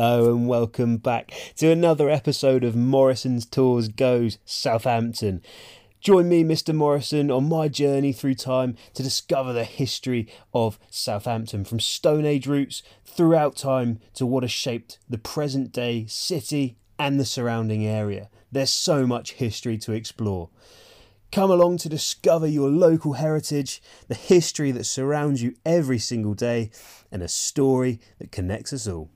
Hello and welcome back to another episode of Morrison's Tours Goes Southampton. Join me, Mr. Morrison, on my journey through time to discover the history of Southampton from Stone Age roots throughout time to what has shaped the present day city and the surrounding area. There's so much history to explore. Come along to discover your local heritage, the history that surrounds you every single day, and a story that connects us all.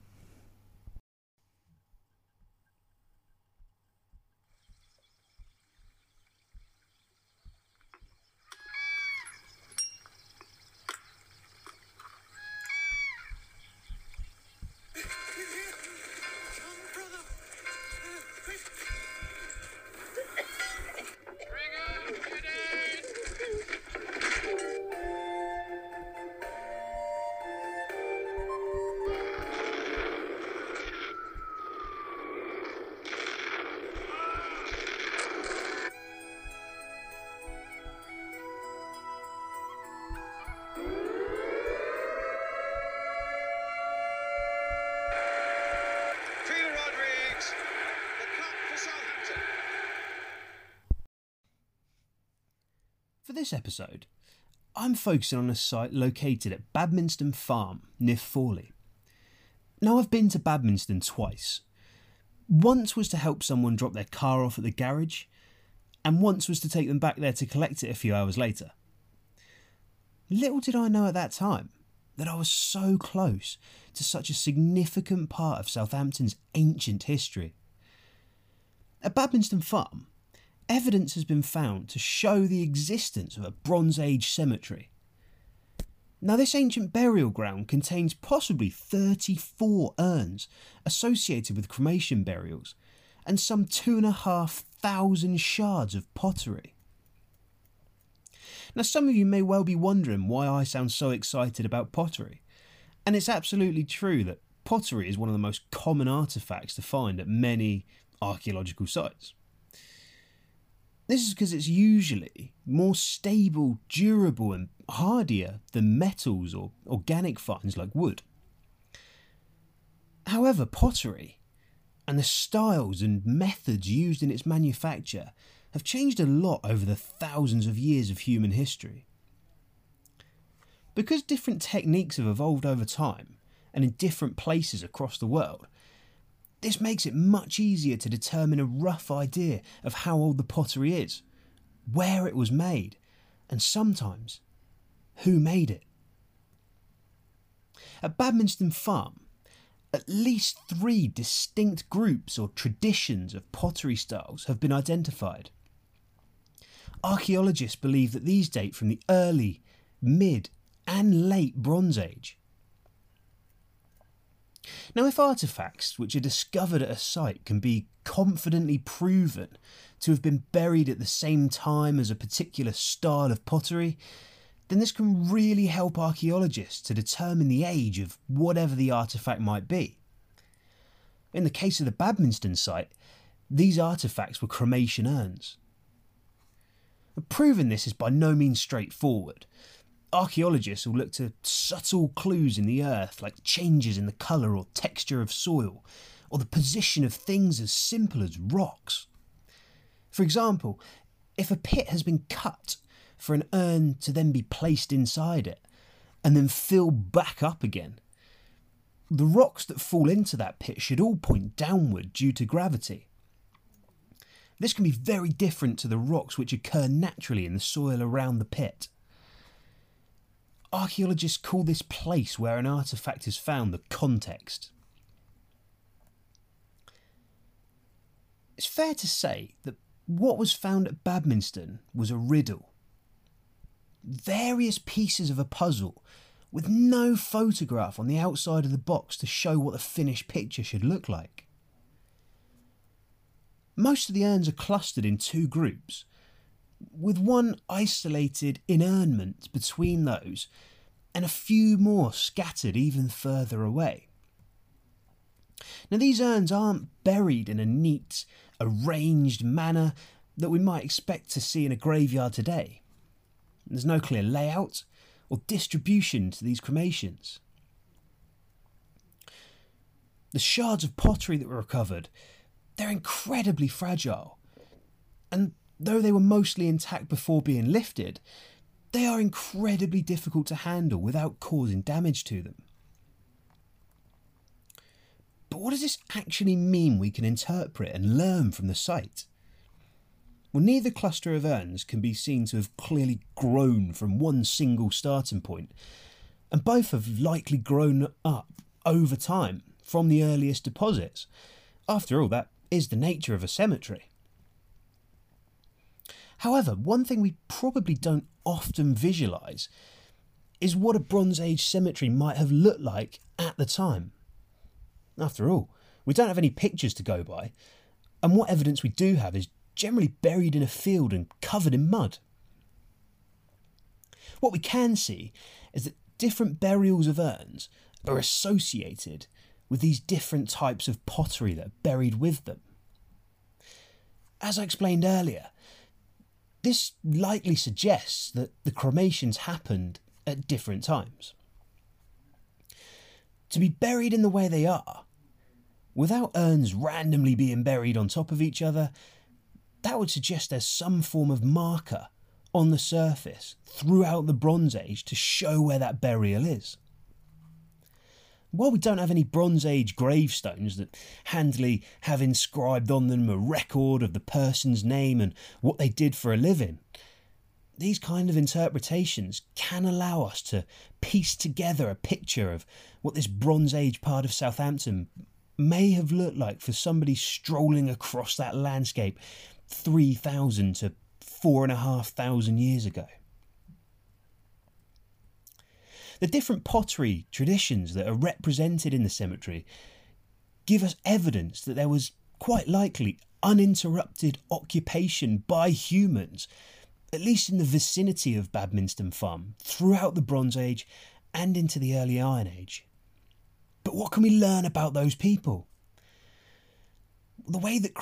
This episode, I'm focusing on a site located at Badminston Farm near Fawley. Now, I've been to Badminston twice. Once was to help someone drop their car off at the garage, and once was to take them back there to collect it a few hours later. Little did I know at that time that I was so close to such a significant part of Southampton's ancient history. At Badminston Farm, evidence has been found to show the existence of a Bronze Age cemetery. Now, this ancient burial ground contains possibly 34 urns associated with cremation burials and some two and a half thousand shards of pottery. Now, some of you may well be wondering why I sound so excited about pottery. And it's absolutely true that pottery is one of the most common artefacts to find at many archaeological sites. This is because it's usually more stable, durable, and hardier than metals or organic finds like wood. However, pottery and the styles and methods used in its manufacture have changed a lot over the thousands of years of human history. Because different techniques have evolved over time and in different places across the world, this makes it much easier to determine a rough idea of how old the pottery is, where it was made, and sometimes who made it. At Badminston Farm, at least three distinct groups or traditions of pottery styles have been identified. Archaeologists believe that these date from the early, mid, and late Bronze Age. Now, if artefacts which are discovered at a site can be confidently proven to have been buried at the same time as a particular style of pottery, then this can really help archaeologists to determine the age of whatever the artefact might be. In the case of the Badminston site, these artefacts were cremation urns. Proving this is by no means straightforward. Archaeologists will look to subtle clues in the earth, like changes in the colour or texture of soil, or the position of things as simple as rocks. For example, if a pit has been cut for an urn to then be placed inside it and then fill back up again, the rocks that fall into that pit should all point downward due to gravity. This can be very different to the rocks which occur naturally in the soil around the pit. Archaeologists call this place where an artifact is found the context. It's fair to say that what was found at Badminston was a riddle. Various pieces of a puzzle with no photograph on the outside of the box to show what the finished picture should look like. Most of the urns are clustered in two groups, with one isolated inurnment between those and a few more scattered even further away. Now, these urns aren't buried in a neat, arranged manner that we might expect to see in a graveyard today. There's no clear layout or distribution to these cremations. The shards of pottery that were recovered, they're incredibly fragile. And though they were mostly intact before being lifted, they are incredibly difficult to handle without causing damage to them. But what does this actually mean we can interpret and learn from the site? Well, neither cluster of urns can be seen to have clearly grown from one single starting point, and both have likely grown up over time from the earliest deposits. After all, that is the nature of a cemetery. However, one thing we probably don't often visualise is what a Bronze Age cemetery might have looked like at the time. After all, we don't have any pictures to go by, and what evidence we do have is generally buried in a field and covered in mud. What we can see is that different burials of urns are associated with these different types of pottery that are buried with them. As I explained earlier, this likely suggests that the cremations happened at different times. To be buried in the way they are, without urns randomly being buried on top of each other, that would suggest there's some form of marker on the surface throughout the Bronze Age to show where that burial is. While we don't have any Bronze Age gravestones that handily have inscribed on them a record of the person's name and what they did for a living, these kind of interpretations can allow us to piece together a picture of what this Bronze Age part of Southampton may have looked like for somebody strolling across that landscape 3,000 to 4,500 years ago. The different pottery traditions that are represented in the cemetery give us evidence that there was quite likely uninterrupted occupation by humans, at least in the vicinity of Badminston Farm, throughout the Bronze Age and into the early Iron Age. But what can we learn about those people? The way that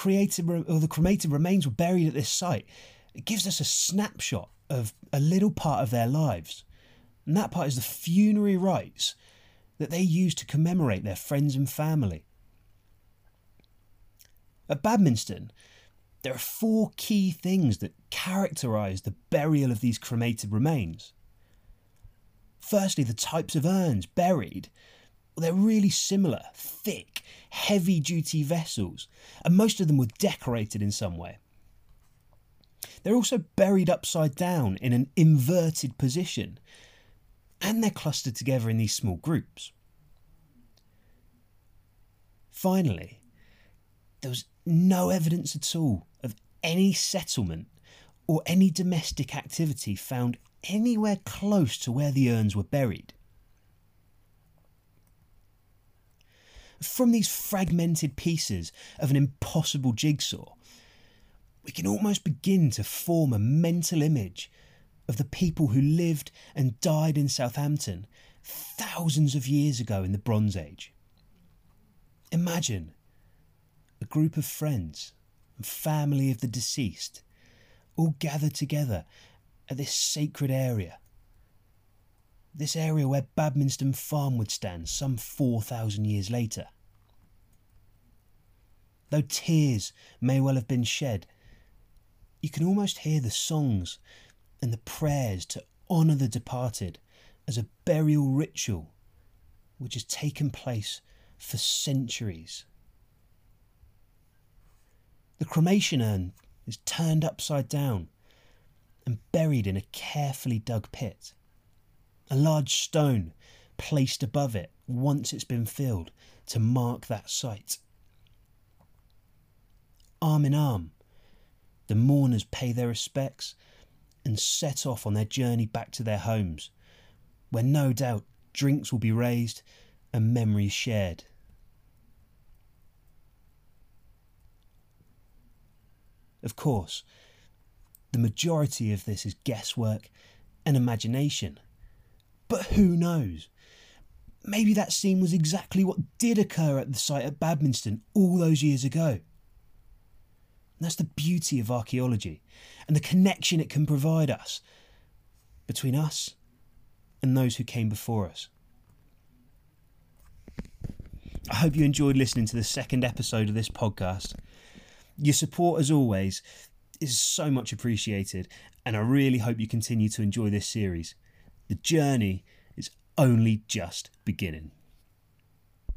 or the cremated remains were buried at this site, it gives us a snapshot of a little part of their lives. And that part is the funerary rites that they used to commemorate their friends and family. At Badminston, there are four key things that characterise the burial of these cremated remains. Firstly, the types of urns buried. They're really similar, thick, heavy duty vessels, and most of them were decorated in some way. They're also buried upside down in an inverted position, and they're clustered together in these small groups. Finally, there was no evidence at all of any settlement or any domestic activity found anywhere close to where the urns were buried. From these fragmented pieces of an impossible jigsaw, we can almost begin to form a mental image of the people who lived and died in Southampton thousands of years ago in the Bronze Age. Imagine a group of friends and family of the deceased all gathered together at this sacred area. This area where Badminston Farm would stand some 4,000 years later. Though tears may well have been shed, you can almost hear the songs and the prayers to honour the departed as a burial ritual which has taken place for centuries. The cremation urn is turned upside down and buried in a carefully dug pit. A large stone placed above it once it's been filled to mark that site. Arm in arm, the mourners pay their respects and set off on their journey back to their homes, where no doubt drinks will be raised and memories shared. Of course, the majority of this is guesswork and imagination. But who knows? Maybe that scene was exactly what did occur at the site at Badminston all those years ago. That's the beauty of archaeology and the connection it can provide us between us and those who came before us. I hope you enjoyed listening to the second episode of this podcast. Your support, as always, is so much appreciated, and I really hope you continue to enjoy this series. The journey is only just beginning.